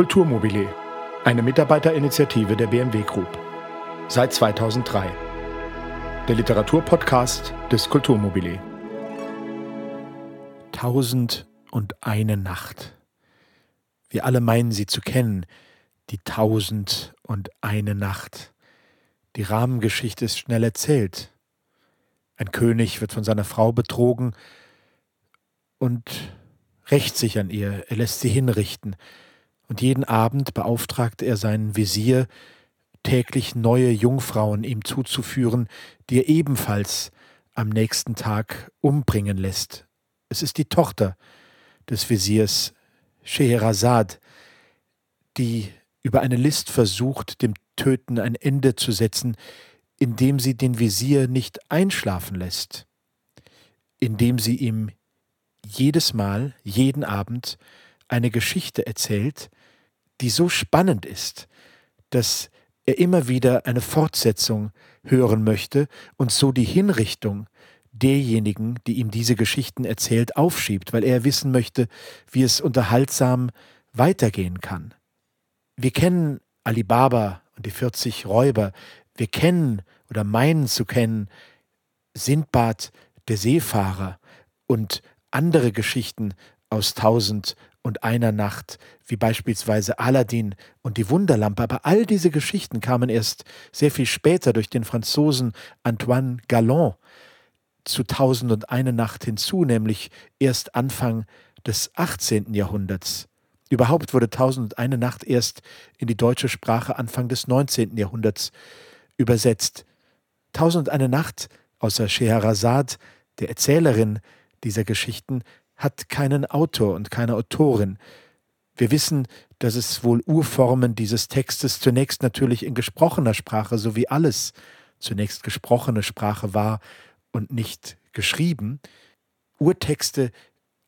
Kulturmobile, eine Mitarbeiterinitiative der BMW Group. Seit 2003. Der Literaturpodcast des Kulturmobile. Tausend und eine Nacht. Wir alle meinen sie zu kennen, die Tausend und eine Nacht. Die Rahmengeschichte ist schnell erzählt. Ein König wird von seiner Frau betrogen und rächt sich an ihr, er lässt sie hinrichten, und jeden Abend beauftragt er seinen Visier, täglich neue Jungfrauen ihm zuzuführen, die er ebenfalls am nächsten Tag umbringen lässt. Es ist die Tochter des Visiers Scheherazad, die über eine List versucht, dem Töten ein Ende zu setzen, indem sie den Visier nicht einschlafen lässt, indem sie ihm jedes Mal, jeden Abend eine Geschichte erzählt, die so spannend ist, dass er immer wieder eine Fortsetzung hören möchte und so die Hinrichtung derjenigen, die ihm diese Geschichten erzählt, aufschiebt, weil er wissen möchte, wie es unterhaltsam weitergehen kann. Wir kennen Alibaba und die 40 Räuber, wir kennen oder meinen zu kennen Sindbad, der Seefahrer und andere Geschichten aus Tausend und einer Nacht, wie beispielsweise Aladdin und die Wunderlampe, aber all diese Geschichten kamen erst sehr viel später durch den Franzosen Antoine Galland zu Tausend und eine Nacht hinzu, nämlich erst Anfang des 18. Jahrhunderts. Überhaupt wurde Tausend und eine Nacht erst in die deutsche Sprache Anfang des 19. Jahrhunderts übersetzt. Tausend und eine Nacht, außer Scheherazade, der Erzählerin dieser Geschichten, hat keinen Autor und keine Autorin. Wir wissen, dass es wohl Urformen dieses Textes zunächst natürlich in gesprochener Sprache, so wie alles zunächst gesprochene Sprache war und nicht geschrieben. Urtexte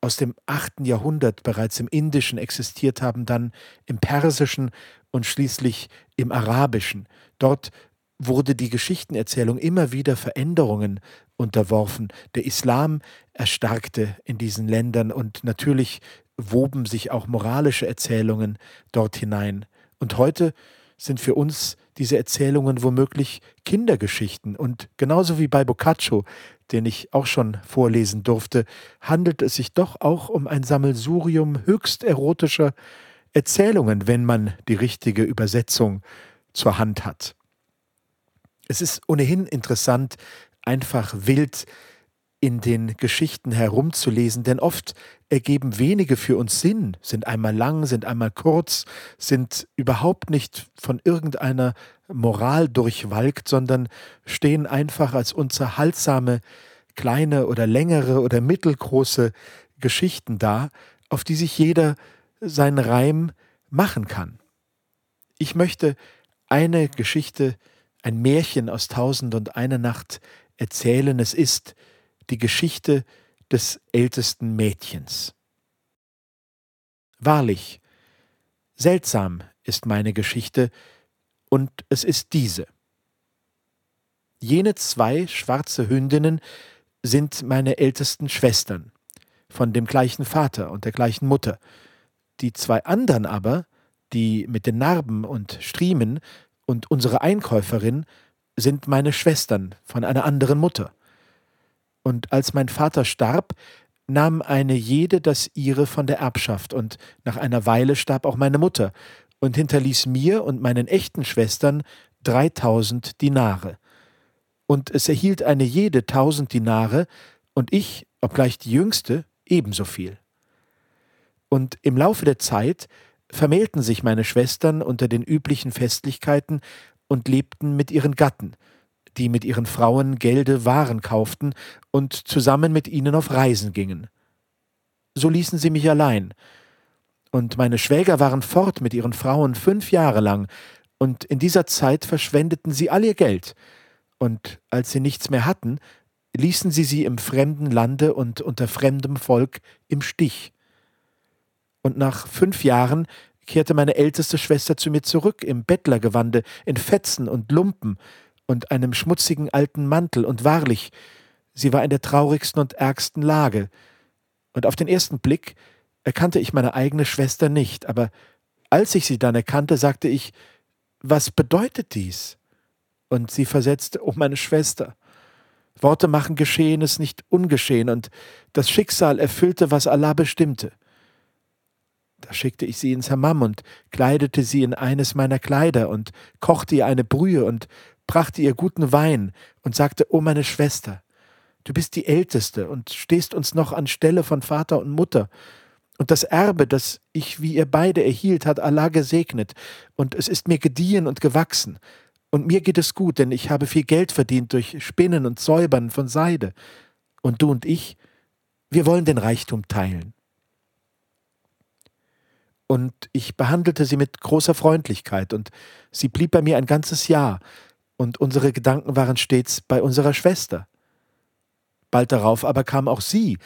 aus dem achten Jahrhundert bereits im Indischen existiert haben, dann im Persischen und schließlich im Arabischen. Dort wurde die Geschichtenerzählung immer wieder Veränderungen unterworfen. Der Islam erstarkte in diesen Ländern und natürlich woben sich auch moralische Erzählungen dort hinein. Und heute sind für uns diese Erzählungen womöglich Kindergeschichten. Und genauso wie bei Boccaccio, den ich auch schon vorlesen durfte, handelt es sich doch auch um ein Sammelsurium höchst erotischer Erzählungen, wenn man die richtige Übersetzung zur Hand hat. Es ist ohnehin interessant, einfach wild in den Geschichten herumzulesen, denn oft ergeben wenige für uns Sinn, sind einmal lang, sind einmal kurz, sind überhaupt nicht von irgendeiner Moral durchwalkt, sondern stehen einfach als unterhaltsame kleine oder längere oder mittelgroße Geschichten da, auf die sich jeder seinen Reim machen kann. Ich möchte eine Geschichte, ein Märchen aus Tausend und eine Nacht erzählen. Es ist die Geschichte des ältesten Mädchens. Wahrlich, seltsam ist meine Geschichte, und es ist diese. Jene zwei schwarze Hündinnen sind meine ältesten Schwestern, von dem gleichen Vater und der gleichen Mutter. Die zwei anderen aber, die mit den Narben und Striemen und unsere Einkäuferin, sind meine Schwestern von einer anderen Mutter. Und als mein Vater starb, nahm eine jede das ihre von der Erbschaft, und nach einer Weile starb auch meine Mutter und hinterließ mir und meinen echten Schwestern dreitausend Dinare. Und es erhielt eine jede tausend Dinare, und ich, obgleich die jüngste, ebenso viel. Und im Laufe der Zeit vermählten sich meine Schwestern unter den üblichen Festlichkeiten und lebten mit ihren Gatten, die mit ihren Frauen Gelde Waren kauften und zusammen mit ihnen auf Reisen gingen. So ließen sie mich allein, und meine Schwäger waren fort mit ihren Frauen fünf Jahre lang, und in dieser Zeit verschwendeten sie all ihr Geld, und als sie nichts mehr hatten, ließen sie sie im fremden Lande und unter fremdem Volk im Stich. Und nach fünf Jahren kehrte meine älteste Schwester zu mir zurück im Bettlergewande, in Fetzen und Lumpen und einem schmutzigen alten Mantel, und wahrlich, sie war in der traurigsten und ärgsten Lage. Und auf den ersten Blick erkannte ich meine eigene Schwester nicht, aber als ich sie dann erkannte, sagte ich, was bedeutet dies? Und sie versetzte, oh meine Schwester, Worte machen Geschehenes nicht ungeschehen, und das Schicksal erfüllte, was Allah bestimmte. Da schickte ich sie ins Hammam und kleidete sie in eines meiner Kleider und kochte ihr eine Brühe und brachte ihr guten Wein und sagte, O meine Schwester, du bist die Älteste und stehst uns noch an Stelle von Vater und Mutter. Und das Erbe, das ich wie ihr beide erhielt, hat Allah gesegnet, und es ist mir gediehen und gewachsen. Und mir geht es gut, denn ich habe viel Geld verdient durch Spinnen und Säubern von Seide. Und du und ich, wir wollen den Reichtum teilen. Und ich behandelte sie mit großer Freundlichkeit, und sie blieb bei mir ein ganzes Jahr, und unsere Gedanken waren stets bei unserer Schwester. Bald darauf aber kam auch sie,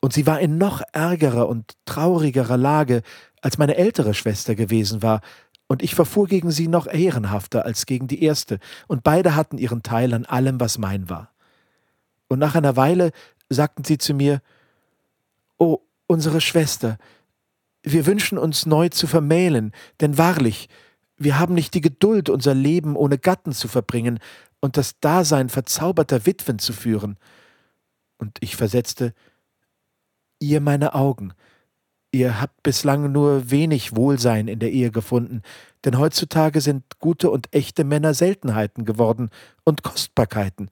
und sie war in noch ärgerer und traurigerer Lage, als meine ältere Schwester gewesen war, und ich verfuhr gegen sie noch ehrenhafter als gegen die erste, und beide hatten ihren Teil an allem, was mein war. Und nach einer Weile sagten sie zu mir, O, unsere Schwester, wir wünschen uns neu zu vermählen, denn wahrlich, wir haben nicht die Geduld, unser Leben ohne Gatten zu verbringen und das Dasein verzauberter Witwen zu führen. Und ich versetzte, ihr meine Augen, ihr habt bislang nur wenig Wohlsein in der Ehe gefunden, denn heutzutage sind gute und echte Männer Seltenheiten geworden und Kostbarkeiten.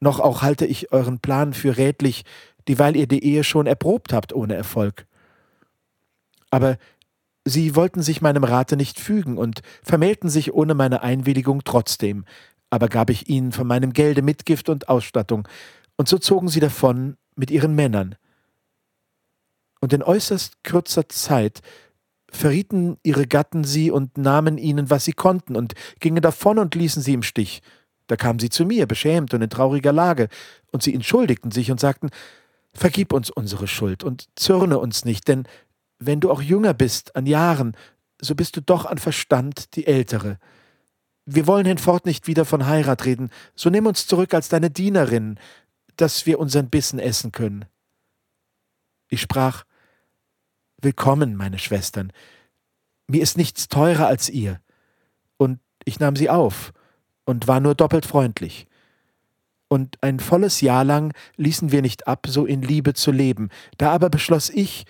Noch auch halte ich euren Plan für rätlich, dieweil ihr die Ehe schon erprobt habt ohne Erfolg. Aber sie wollten sich meinem Rate nicht fügen und vermählten sich ohne meine Einwilligung trotzdem, aber gab ich ihnen von meinem Gelde Mitgift und Ausstattung, und so zogen sie davon mit ihren Männern. Und in äußerst kürzer Zeit verrieten ihre Gatten sie und nahmen ihnen, was sie konnten, und gingen davon und ließen sie im Stich. Da kamen sie zu mir, beschämt und in trauriger Lage, und sie entschuldigten sich und sagten, Vergib uns unsere Schuld und zürne uns nicht, denn wenn du auch jünger bist an Jahren, so bist du doch an Verstand die Ältere. Wir wollen hinfort nicht wieder von Heirat reden, so nimm uns zurück als deine Dienerin, dass wir unseren Bissen essen können. Ich sprach, Willkommen, meine Schwestern, mir ist nichts teurer als ihr. Und ich nahm sie auf und war nur doppelt freundlich. Und ein volles Jahr lang ließen wir nicht ab, so in Liebe zu leben. Da aber beschloss ich,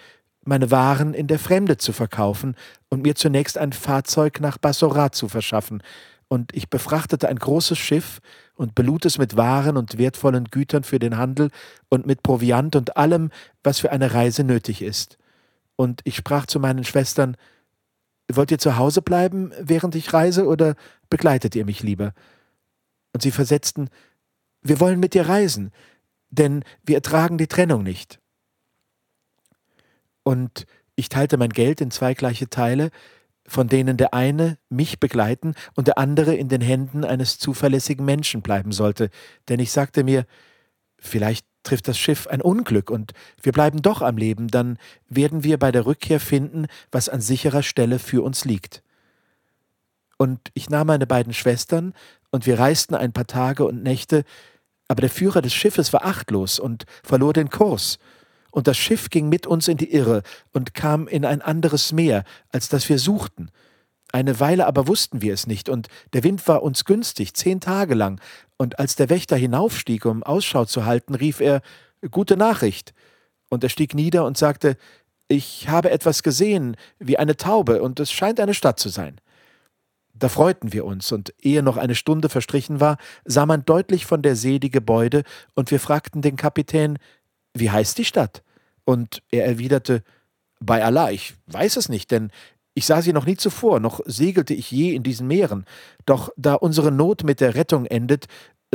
meine Waren in der Fremde zu verkaufen und mir zunächst ein Fahrzeug nach Bassorat zu verschaffen, und ich befrachtete ein großes Schiff und belud es mit Waren und wertvollen Gütern für den Handel und mit Proviant und allem, was für eine Reise nötig ist. Und ich sprach zu meinen Schwestern, Wollt ihr zu Hause bleiben, während ich reise, oder begleitet ihr mich lieber? Und sie versetzten, Wir wollen mit dir reisen, denn wir ertragen die Trennung nicht. Und ich teilte mein Geld in zwei gleiche Teile, von denen der eine mich begleiten und der andere in den Händen eines zuverlässigen Menschen bleiben sollte, denn ich sagte mir, vielleicht trifft das Schiff ein Unglück und wir bleiben doch am Leben, dann werden wir bei der Rückkehr finden, was an sicherer Stelle für uns liegt. Und ich nahm meine beiden Schwestern, und wir reisten ein paar Tage und Nächte, aber der Führer des Schiffes war achtlos und verlor den Kurs, und das Schiff ging mit uns in die Irre und kam in ein anderes Meer, als das wir suchten. Eine Weile aber wussten wir es nicht, und der Wind war uns günstig, zehn Tage lang, und als der Wächter hinaufstieg, um Ausschau zu halten, rief er Gute Nachricht. Und er stieg nieder und sagte Ich habe etwas gesehen, wie eine Taube, und es scheint eine Stadt zu sein. Da freuten wir uns, und ehe noch eine Stunde verstrichen war, sah man deutlich von der See die Gebäude, und wir fragten den Kapitän, wie heißt die Stadt? Und er erwiderte, bei Allah, ich weiß es nicht, denn ich sah sie noch nie zuvor, noch segelte ich je in diesen Meeren. Doch da unsere Not mit der Rettung endet,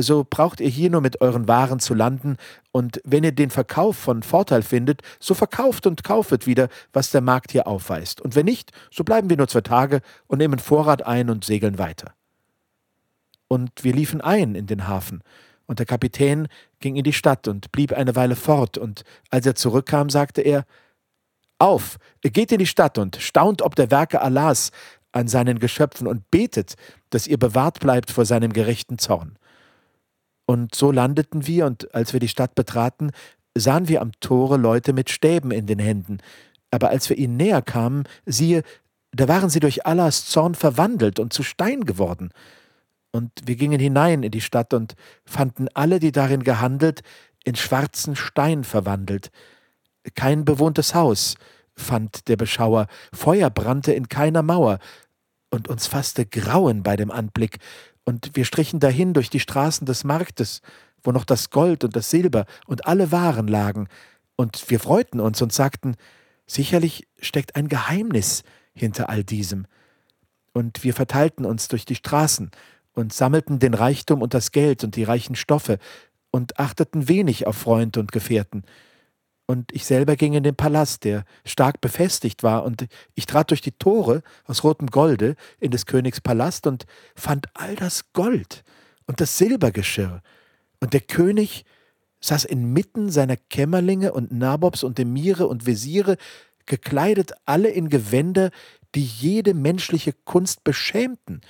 so braucht ihr hier nur mit euren Waren zu landen, und wenn ihr den Verkauf von Vorteil findet, so verkauft und kaufet wieder, was der Markt hier aufweist. Und wenn nicht, so bleiben wir nur zwei Tage und nehmen Vorrat ein und segeln weiter. Und wir liefen ein in den Hafen, und der Kapitän ging in die Stadt und blieb eine Weile fort, und als er zurückkam, sagte er Auf, geht in die Stadt und staunt ob der Werke Allahs an seinen Geschöpfen und betet, dass ihr bewahrt bleibt vor seinem gerechten Zorn. Und so landeten wir, und als wir die Stadt betraten, sahen wir am Tore Leute mit Stäben in den Händen, aber als wir ihnen näher kamen, siehe, da waren sie durch Allahs Zorn verwandelt und zu Stein geworden. Und wir gingen hinein in die Stadt und fanden alle, die darin gehandelt, in schwarzen Stein verwandelt. Kein bewohntes Haus, fand der Beschauer, Feuer brannte in keiner Mauer, und uns fasste Grauen bei dem Anblick, und wir strichen dahin durch die Straßen des Marktes, wo noch das Gold und das Silber und alle Waren lagen, und wir freuten uns und sagten, sicherlich steckt ein Geheimnis hinter all diesem. Und wir verteilten uns durch die Straßen und sammelten den Reichtum und das Geld und die reichen Stoffe und achteten wenig auf Freund und Gefährten. Und ich selber ging in den Palast, der stark befestigt war, und ich trat durch die Tore aus rotem Golde in des Königs Palast und fand all das Gold und das Silbergeschirr. Und der König saß inmitten seiner Kämmerlinge und Nabobs und Emire und Wesire, gekleidet alle in Gewänder, die jede menschliche Kunst beschämten.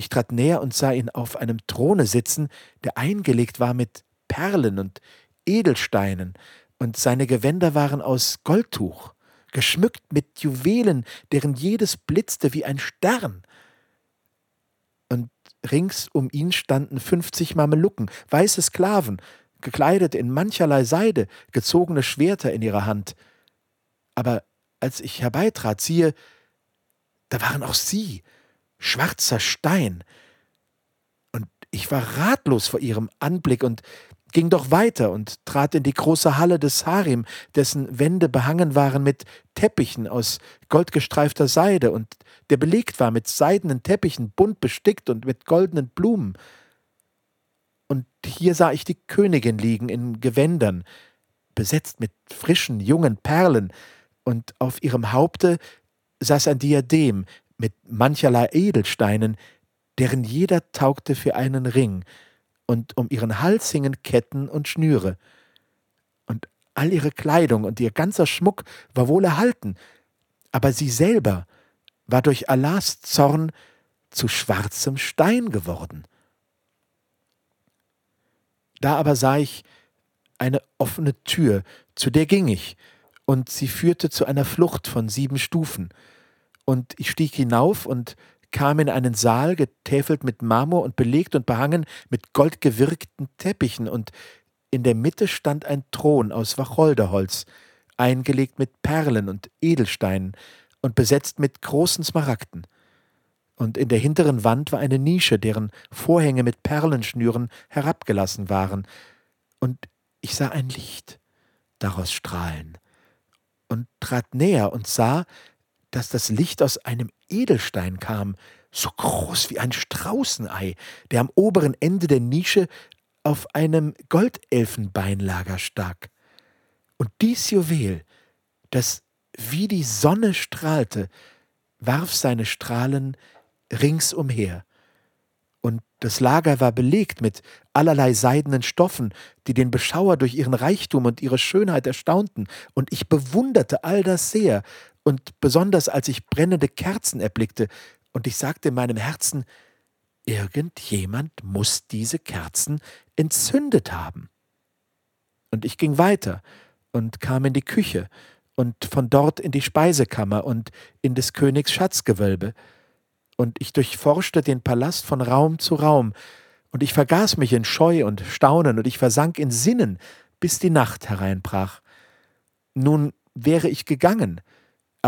Ich trat näher und sah ihn auf einem Throne sitzen, der eingelegt war mit Perlen und Edelsteinen, und seine Gewänder waren aus Goldtuch, geschmückt mit Juwelen, deren jedes blitzte wie ein Stern. Und rings um ihn standen fünfzig Mamelucken, weiße Sklaven, gekleidet in mancherlei Seide, gezogene Schwerter in ihrer Hand. Aber als ich herbeitrat, siehe, da waren auch sie, schwarzer Stein. Und ich war ratlos vor ihrem Anblick und ging doch weiter und trat in die große Halle des Harim, dessen Wände behangen waren mit Teppichen aus goldgestreifter Seide und der belegt war mit seidenen Teppichen, bunt bestickt und mit goldenen Blumen. Und hier sah ich die Königin liegen in Gewändern, besetzt mit frischen, jungen Perlen, und auf ihrem Haupte saß ein Diadem mit mancherlei Edelsteinen, deren jeder taugte für einen Ring, und um ihren Hals hingen Ketten und Schnüre. Und all ihre Kleidung und ihr ganzer Schmuck war wohl erhalten, aber sie selber war durch Allahs Zorn zu schwarzem Stein geworden. Da aber sah ich eine offene Tür, zu der ging ich, und sie führte zu einer Flucht von sieben Stufen. Und ich stieg hinauf und kam in einen Saal, getäfelt mit Marmor und belegt und behangen mit goldgewirkten Teppichen, und in der Mitte stand ein Thron aus Wacholderholz, eingelegt mit Perlen und Edelsteinen und besetzt mit großen Smaragden. Und in der hinteren Wand war eine Nische, deren Vorhänge mit Perlenschnüren herabgelassen waren. Und ich sah ein Licht daraus strahlen und trat näher und sah, dass das Licht aus einem Edelstein kam, so groß wie ein Straußenei, der am oberen Ende der Nische auf einem Goldelfenbeinlager stak. Und dies Juwel, das wie die Sonne strahlte, warf seine Strahlen ringsumher. Und das Lager war belegt mit allerlei seidenen Stoffen, die den Beschauer durch ihren Reichtum und ihre Schönheit erstaunten, und ich bewunderte all das sehr und besonders als ich brennende Kerzen erblickte, und ich sagte in meinem Herzen, irgendjemand muss diese Kerzen entzündet haben. Und ich ging weiter und kam in die Küche und von dort in die Speisekammer und in des Königs Schatzgewölbe. Und ich durchforschte den Palast von Raum zu Raum, und ich vergaß mich in Scheu und Staunen, und ich versank in Sinnen, bis die Nacht hereinbrach. Nun wäre ich gegangen,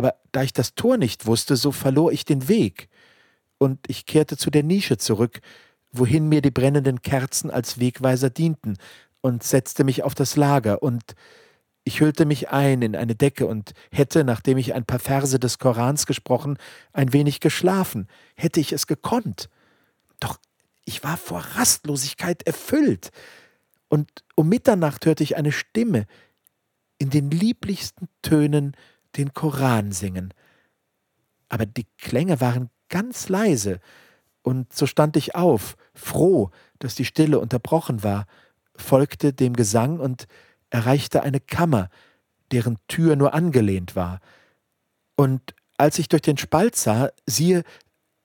aber da ich das Tor nicht wusste, so verlor ich den Weg, und ich kehrte zu der Nische zurück, wohin mir die brennenden Kerzen als Wegweiser dienten, und setzte mich auf das Lager, und ich hüllte mich ein in eine Decke und hätte, nachdem ich ein paar Verse des Korans gesprochen, ein wenig geschlafen, hätte ich es gekonnt. Doch ich war vor Rastlosigkeit erfüllt, und um Mitternacht hörte ich eine Stimme in den lieblichsten Tönen den Koran singen. Aber die Klänge waren ganz leise, und so stand ich auf, froh, dass die Stille unterbrochen war, folgte dem Gesang und erreichte eine Kammer, deren Tür nur angelehnt war. Und als ich durch den Spalt sah, siehe,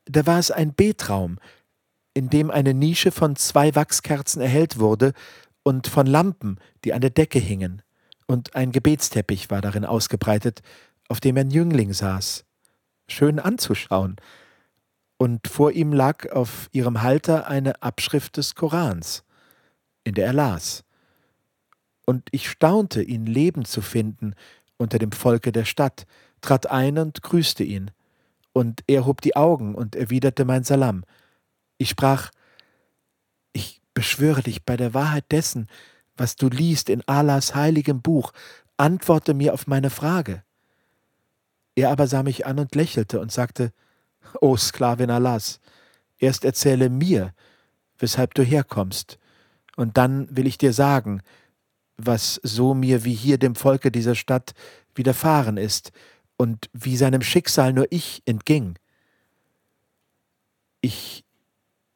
da war es ein Betraum, in dem eine Nische von zwei Wachskerzen erhellt wurde und von Lampen, die an der Decke hingen und ein Gebetsteppich war darin ausgebreitet, auf dem ein Jüngling saß. schön anzuschauen. Und vor ihm lag auf ihrem Halter eine Abschrift des Korans, in der er las. Und ich staunte, ihn lebend zu finden unter dem Volke der Stadt, trat ein und grüßte ihn. Und er hob die Augen und erwiderte mein Salam. Ich sprach, ich beschwöre dich bei der Wahrheit dessen, was du liest in Allahs heiligem Buch, antworte mir auf meine Frage. Er aber sah mich an und lächelte und sagte, O Sklavin Allahs, erst erzähle mir, weshalb du herkommst, und dann will ich dir sagen, was so mir wie hier dem Volke dieser Stadt widerfahren ist und wie seinem Schicksal nur ich entging. Ich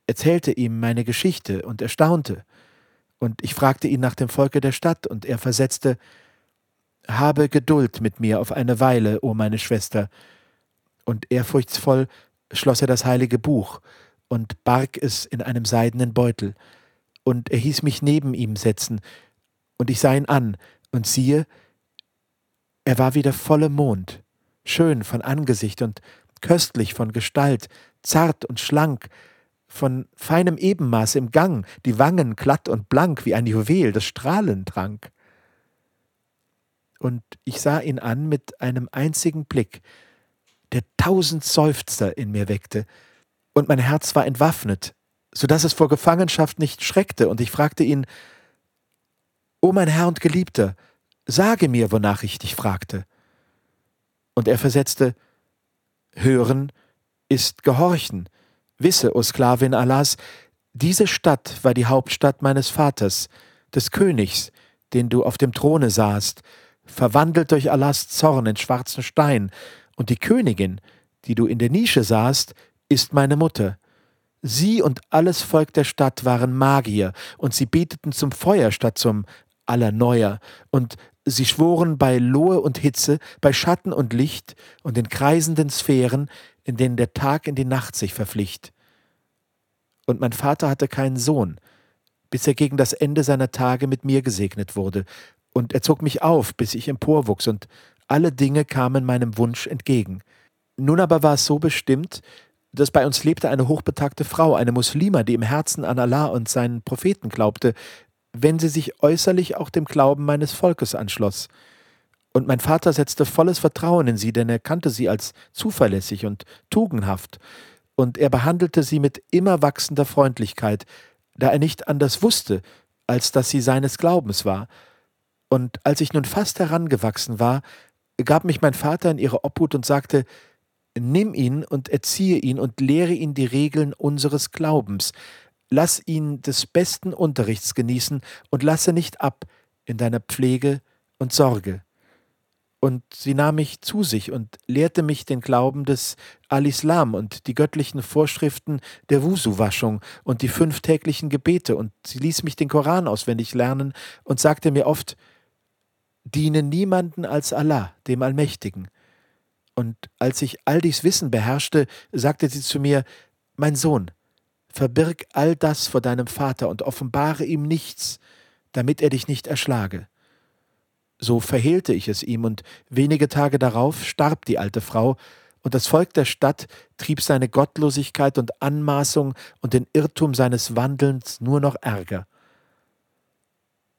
erzählte ihm meine Geschichte und er staunte, und ich fragte ihn nach dem Volke der Stadt, und er versetzte, habe Geduld mit mir auf eine Weile, o meine Schwester. Und ehrfurchtsvoll schloss er das heilige Buch und barg es in einem seidenen Beutel. Und er hieß mich neben ihm setzen, und ich sah ihn an, und siehe, er war wie der volle Mond, schön von Angesicht und köstlich von Gestalt, zart und schlank, von feinem Ebenmaß im Gang, die Wangen glatt und blank wie ein Juwel, das Strahlen trank. Und ich sah ihn an mit einem einzigen Blick, der tausend Seufzer in mir weckte, und mein Herz war entwaffnet, so dass es vor Gefangenschaft nicht schreckte, und ich fragte ihn, O mein Herr und Geliebter, sage mir, wonach ich dich fragte. Und er versetzte, Hören ist Gehorchen, Wisse, o Sklavin Allahs, diese Stadt war die Hauptstadt meines Vaters, des Königs, den du auf dem Throne sahst, verwandelt durch Allahs Zorn in schwarzen Stein, und die Königin, die du in der Nische sahst, ist meine Mutter. Sie und alles Volk der Stadt waren Magier, und sie beteten zum Feuer statt zum Allerneuer, und sie schworen bei Lohe und Hitze, bei Schatten und Licht und den kreisenden Sphären, in denen der Tag in die Nacht sich verpflicht. Und mein Vater hatte keinen Sohn, bis er gegen das Ende seiner Tage mit mir gesegnet wurde, und er zog mich auf, bis ich emporwuchs, und alle Dinge kamen meinem Wunsch entgegen. Nun aber war es so bestimmt, dass bei uns lebte eine hochbetagte Frau, eine Muslima, die im Herzen an Allah und seinen Propheten glaubte, wenn sie sich äußerlich auch dem Glauben meines Volkes anschloss. Und mein Vater setzte volles Vertrauen in sie, denn er kannte sie als zuverlässig und tugendhaft, und er behandelte sie mit immer wachsender Freundlichkeit, da er nicht anders wusste, als dass sie seines Glaubens war. Und als ich nun fast herangewachsen war, gab mich mein Vater in ihre Obhut und sagte, Nimm ihn und erziehe ihn und lehre ihn die Regeln unseres Glaubens, lass ihn des besten Unterrichts genießen und lasse nicht ab in deiner Pflege und Sorge. Und sie nahm mich zu sich und lehrte mich den Glauben des Al-Islam und die göttlichen Vorschriften der Wusu-Waschung und die fünf täglichen Gebete, und sie ließ mich den Koran auswendig lernen und sagte mir oft, diene niemanden als Allah, dem Allmächtigen. Und als ich all dies Wissen beherrschte, sagte sie zu mir, mein Sohn, verbirg all das vor deinem Vater und offenbare ihm nichts, damit er dich nicht erschlage. So verhehlte ich es ihm, und wenige Tage darauf starb die alte Frau, und das Volk der Stadt trieb seine Gottlosigkeit und Anmaßung und den Irrtum seines Wandelns nur noch ärger.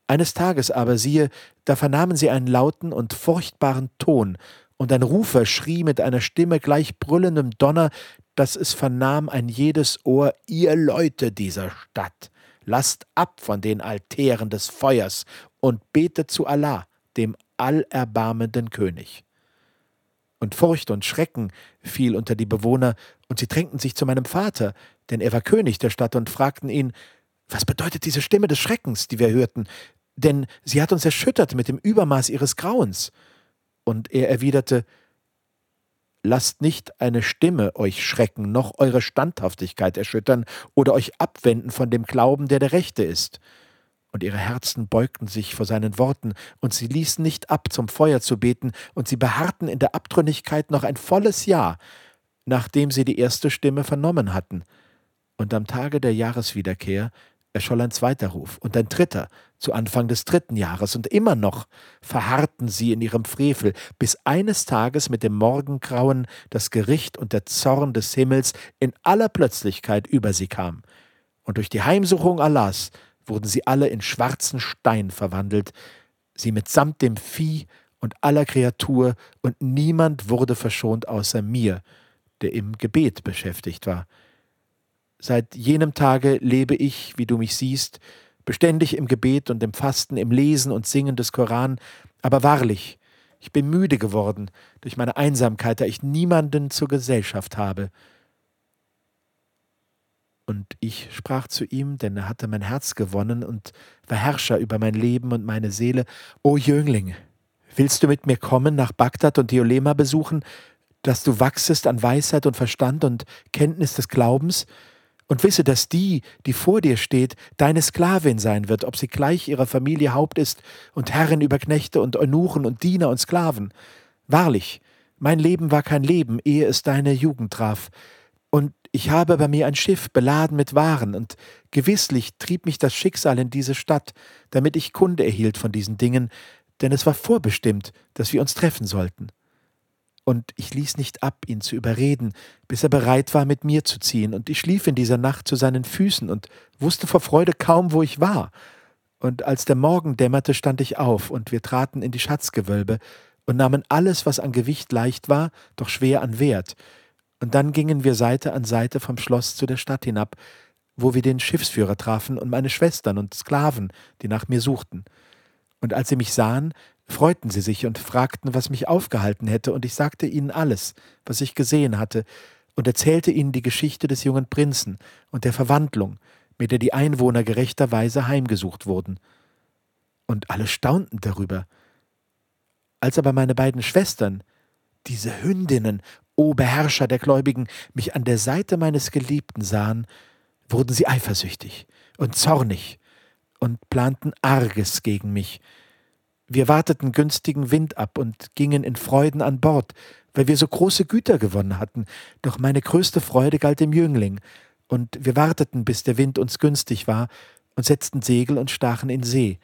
Eines Tages aber, siehe, da vernahmen sie einen lauten und furchtbaren Ton, und ein Rufer schrie mit einer Stimme gleich brüllendem Donner, dass es vernahm ein jedes Ohr, ihr Leute dieser Stadt, lasst ab von den Altären des Feuers und betet zu Allah, dem allerbarmenden König. Und Furcht und Schrecken fiel unter die Bewohner, und sie drängten sich zu meinem Vater, denn er war König der Stadt, und fragten ihn, was bedeutet diese Stimme des Schreckens, die wir hörten? Denn sie hat uns erschüttert mit dem Übermaß ihres Grauens. Und er erwiderte, Lasst nicht eine Stimme euch schrecken, noch eure Standhaftigkeit erschüttern oder euch abwenden von dem Glauben, der der Rechte ist. Und ihre Herzen beugten sich vor seinen Worten, und sie ließen nicht ab, zum Feuer zu beten, und sie beharrten in der Abtrünnigkeit noch ein volles Jahr, nachdem sie die erste Stimme vernommen hatten. Und am Tage der Jahreswiederkehr erscholl ein zweiter Ruf und ein dritter zu Anfang des dritten Jahres, und immer noch verharrten sie in ihrem Frevel, bis eines Tages mit dem Morgengrauen das Gericht und der Zorn des Himmels in aller Plötzlichkeit über sie kam. Und durch die Heimsuchung Allahs wurden sie alle in schwarzen Stein verwandelt, sie mitsamt dem Vieh und aller Kreatur, und niemand wurde verschont außer mir, der im Gebet beschäftigt war. Seit jenem Tage lebe ich, wie du mich siehst, beständig im Gebet und im Fasten, im Lesen und Singen des Koran, aber wahrlich, ich bin müde geworden durch meine Einsamkeit, da ich niemanden zur Gesellschaft habe. Und ich sprach zu ihm, denn er hatte mein Herz gewonnen und war Herrscher über mein Leben und meine Seele, O Jüngling, willst du mit mir kommen, nach Bagdad und Diolema besuchen, dass du wachsest an Weisheit und Verstand und Kenntnis des Glaubens, und wisse, dass die, die vor dir steht, deine Sklavin sein wird, ob sie gleich ihrer Familie Haupt ist und Herrin über Knechte und Eunuchen und Diener und Sklaven. Wahrlich, mein Leben war kein Leben, ehe es deine Jugend traf. Und ich habe bei mir ein Schiff beladen mit Waren, und gewisslich trieb mich das Schicksal in diese Stadt, damit ich Kunde erhielt von diesen Dingen, denn es war vorbestimmt, dass wir uns treffen sollten und ich ließ nicht ab, ihn zu überreden, bis er bereit war, mit mir zu ziehen, und ich schlief in dieser Nacht zu seinen Füßen und wusste vor Freude kaum, wo ich war. Und als der Morgen dämmerte, stand ich auf, und wir traten in die Schatzgewölbe und nahmen alles, was an Gewicht leicht war, doch schwer an Wert. Und dann gingen wir Seite an Seite vom Schloss zu der Stadt hinab, wo wir den Schiffsführer trafen und meine Schwestern und Sklaven, die nach mir suchten. Und als sie mich sahen, freuten sie sich und fragten, was mich aufgehalten hätte, und ich sagte ihnen alles, was ich gesehen hatte, und erzählte ihnen die Geschichte des jungen Prinzen und der Verwandlung, mit der die Einwohner gerechterweise heimgesucht wurden. Und alle staunten darüber. Als aber meine beiden Schwestern, diese Hündinnen, o Beherrscher der Gläubigen, mich an der Seite meines Geliebten sahen, wurden sie eifersüchtig und zornig und planten Arges gegen mich, wir warteten günstigen Wind ab und gingen in Freuden an Bord, weil wir so große Güter gewonnen hatten. Doch meine größte Freude galt dem Jüngling, und wir warteten, bis der Wind uns günstig war, und setzten Segel und stachen in See.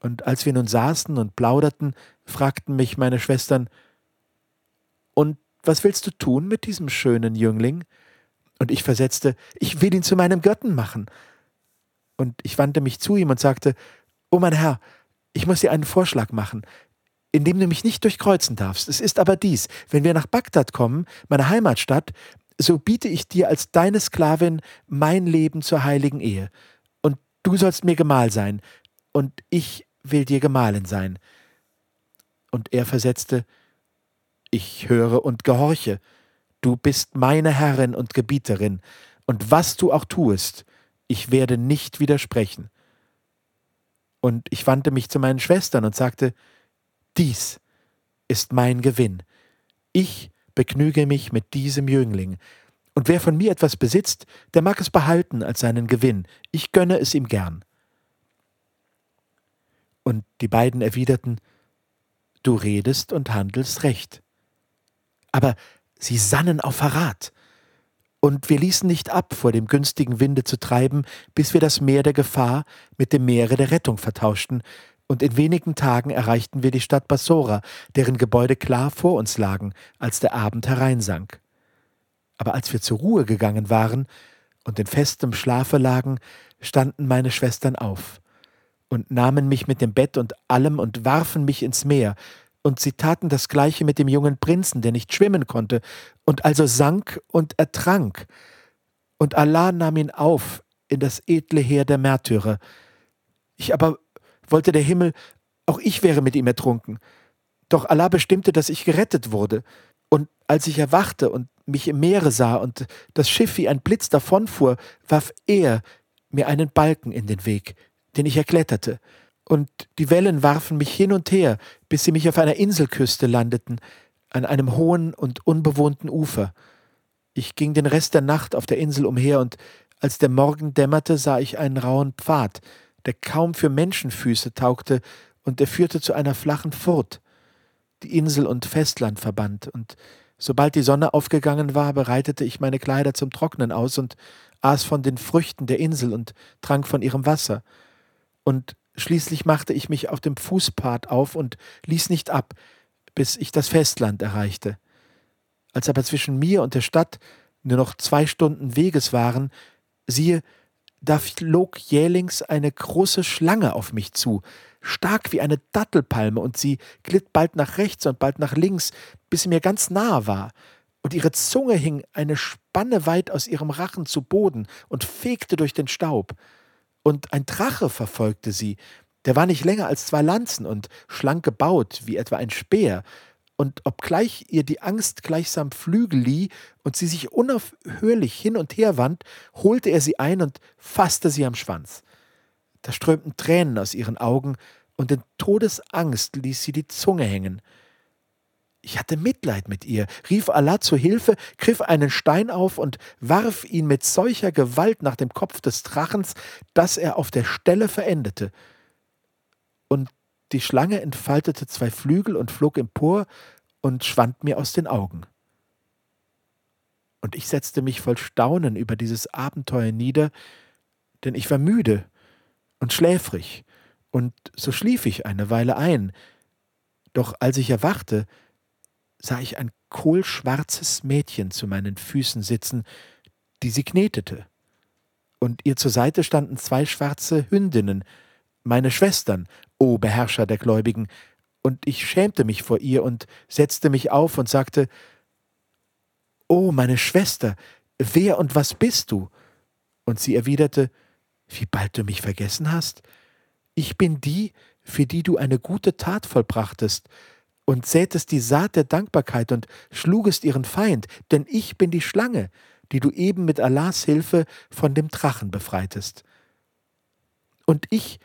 Und als wir nun saßen und plauderten, fragten mich meine Schwestern, Und was willst du tun mit diesem schönen Jüngling? Und ich versetzte, ich will ihn zu meinem Götten machen. Und ich wandte mich zu ihm und sagte, O mein Herr, ich muss dir einen Vorschlag machen, in dem du mich nicht durchkreuzen darfst. Es ist aber dies, wenn wir nach Bagdad kommen, meine Heimatstadt, so biete ich dir als deine Sklavin mein Leben zur heiligen Ehe. Und du sollst mir Gemahl sein, und ich will dir Gemahlin sein. Und er versetzte, ich höre und gehorche, du bist meine Herrin und Gebieterin, und was du auch tuest, ich werde nicht widersprechen. Und ich wandte mich zu meinen Schwestern und sagte, dies ist mein Gewinn. Ich begnüge mich mit diesem Jüngling. Und wer von mir etwas besitzt, der mag es behalten als seinen Gewinn. Ich gönne es ihm gern. Und die beiden erwiderten, Du redest und handelst recht. Aber sie sannen auf Verrat und wir ließen nicht ab, vor dem günstigen Winde zu treiben, bis wir das Meer der Gefahr mit dem Meere der Rettung vertauschten, und in wenigen Tagen erreichten wir die Stadt Bassora, deren Gebäude klar vor uns lagen, als der Abend hereinsank. Aber als wir zur Ruhe gegangen waren und in festem Schlafe lagen, standen meine Schwestern auf und nahmen mich mit dem Bett und allem und warfen mich ins Meer, und sie taten das gleiche mit dem jungen Prinzen, der nicht schwimmen konnte, und also sank und ertrank. Und Allah nahm ihn auf in das edle Heer der Märtyrer. Ich aber wollte der Himmel, auch ich wäre mit ihm ertrunken. Doch Allah bestimmte, dass ich gerettet wurde. Und als ich erwachte und mich im Meere sah und das Schiff wie ein Blitz davonfuhr, warf er mir einen Balken in den Weg, den ich erkletterte und die Wellen warfen mich hin und her, bis sie mich auf einer Inselküste landeten, an einem hohen und unbewohnten Ufer. Ich ging den Rest der Nacht auf der Insel umher, und als der Morgen dämmerte, sah ich einen rauen Pfad, der kaum für Menschenfüße taugte, und er führte zu einer flachen Furt, die Insel und Festland verband, und Sobald die Sonne aufgegangen war, bereitete ich meine Kleider zum Trocknen aus und aß von den Früchten der Insel und trank von ihrem Wasser. Und schließlich machte ich mich auf dem Fußpfad auf und ließ nicht ab, bis ich das Festland erreichte. Als aber zwischen mir und der Stadt nur noch zwei Stunden Weges waren, siehe, da flog jählings eine große Schlange auf mich zu, stark wie eine Dattelpalme, und sie glitt bald nach rechts und bald nach links, bis sie mir ganz nahe war, und ihre Zunge hing eine Spanne weit aus ihrem Rachen zu Boden und fegte durch den Staub. Und ein Drache verfolgte sie, der war nicht länger als zwei Lanzen und schlank gebaut, wie etwa ein Speer, und obgleich ihr die Angst gleichsam Flügel lieh und sie sich unaufhörlich hin und her wand, holte er sie ein und fasste sie am Schwanz. Da strömten Tränen aus ihren Augen, und in Todesangst ließ sie die Zunge hängen. Ich hatte Mitleid mit ihr, rief Allah zu Hilfe, griff einen Stein auf und warf ihn mit solcher Gewalt nach dem Kopf des Drachens, dass er auf der Stelle verendete. Und die Schlange entfaltete zwei Flügel und flog empor und schwand mir aus den Augen. Und ich setzte mich voll Staunen über dieses Abenteuer nieder, denn ich war müde und schläfrig, und so schlief ich eine Weile ein. Doch als ich erwachte, sah ich ein kohlschwarzes Mädchen zu meinen Füßen sitzen, die sie knetete. Und ihr zur Seite standen zwei schwarze Hündinnen, meine Schwestern, o Beherrscher der Gläubigen, und ich schämte mich vor ihr und setzte mich auf und sagte, O meine Schwester, wer und was bist du? Und sie erwiderte, Wie bald du mich vergessen hast? Ich bin die, für die du eine gute Tat vollbrachtest, und sätest die Saat der Dankbarkeit und schlugest ihren Feind, denn ich bin die Schlange, die du eben mit Allahs Hilfe von dem Drachen befreitest. Und ich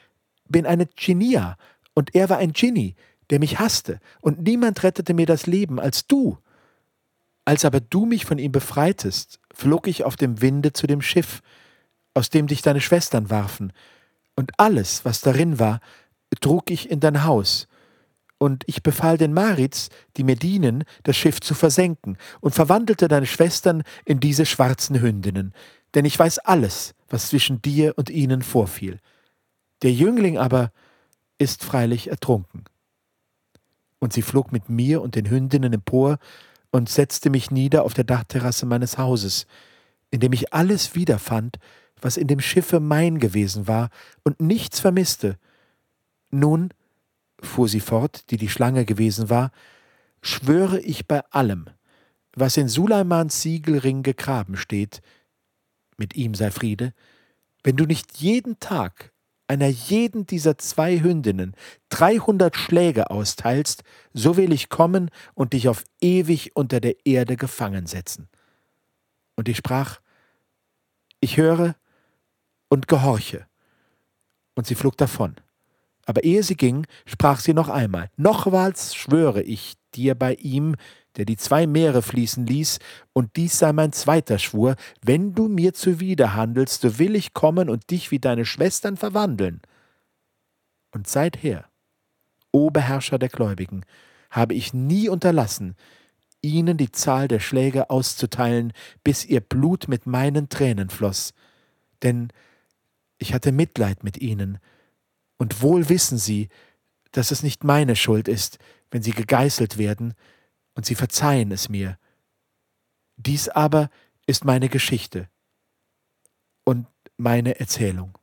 bin eine Dschinnia, und er war ein Dschinni, der mich hasste, und niemand rettete mir das Leben als du. Als aber du mich von ihm befreitest, flog ich auf dem Winde zu dem Schiff, aus dem dich deine Schwestern warfen, und alles, was darin war, trug ich in dein Haus, und ich befahl den Marids, die mir dienen, das Schiff zu versenken, und verwandelte deine Schwestern in diese schwarzen Hündinnen, denn ich weiß alles, was zwischen dir und ihnen vorfiel. Der Jüngling aber ist freilich ertrunken. Und sie flog mit mir und den Hündinnen empor und setzte mich nieder auf der Dachterrasse meines Hauses, in dem ich alles wiederfand, was in dem Schiffe mein gewesen war und nichts vermisste. Nun fuhr sie fort, die die Schlange gewesen war, schwöre ich bei allem, was in Sulaimans Siegelring gegraben steht, mit ihm sei Friede, wenn du nicht jeden Tag einer jeden dieser zwei Hündinnen dreihundert Schläge austeilst, so will ich kommen und dich auf ewig unter der Erde gefangen setzen. Und ich sprach, ich höre und gehorche. Und sie flog davon. Aber ehe sie ging, sprach sie noch einmal, Nochmals schwöre ich dir bei ihm, der die zwei Meere fließen ließ, und dies sei mein zweiter Schwur, wenn du mir zuwider handelst, so will ich kommen und dich wie deine Schwestern verwandeln. Und seither, o Beherrscher der Gläubigen, habe ich nie unterlassen, ihnen die Zahl der Schläge auszuteilen, bis ihr Blut mit meinen Tränen floss. Denn ich hatte Mitleid mit ihnen, und wohl wissen sie, dass es nicht meine Schuld ist, wenn sie gegeißelt werden, und sie verzeihen es mir. Dies aber ist meine Geschichte und meine Erzählung.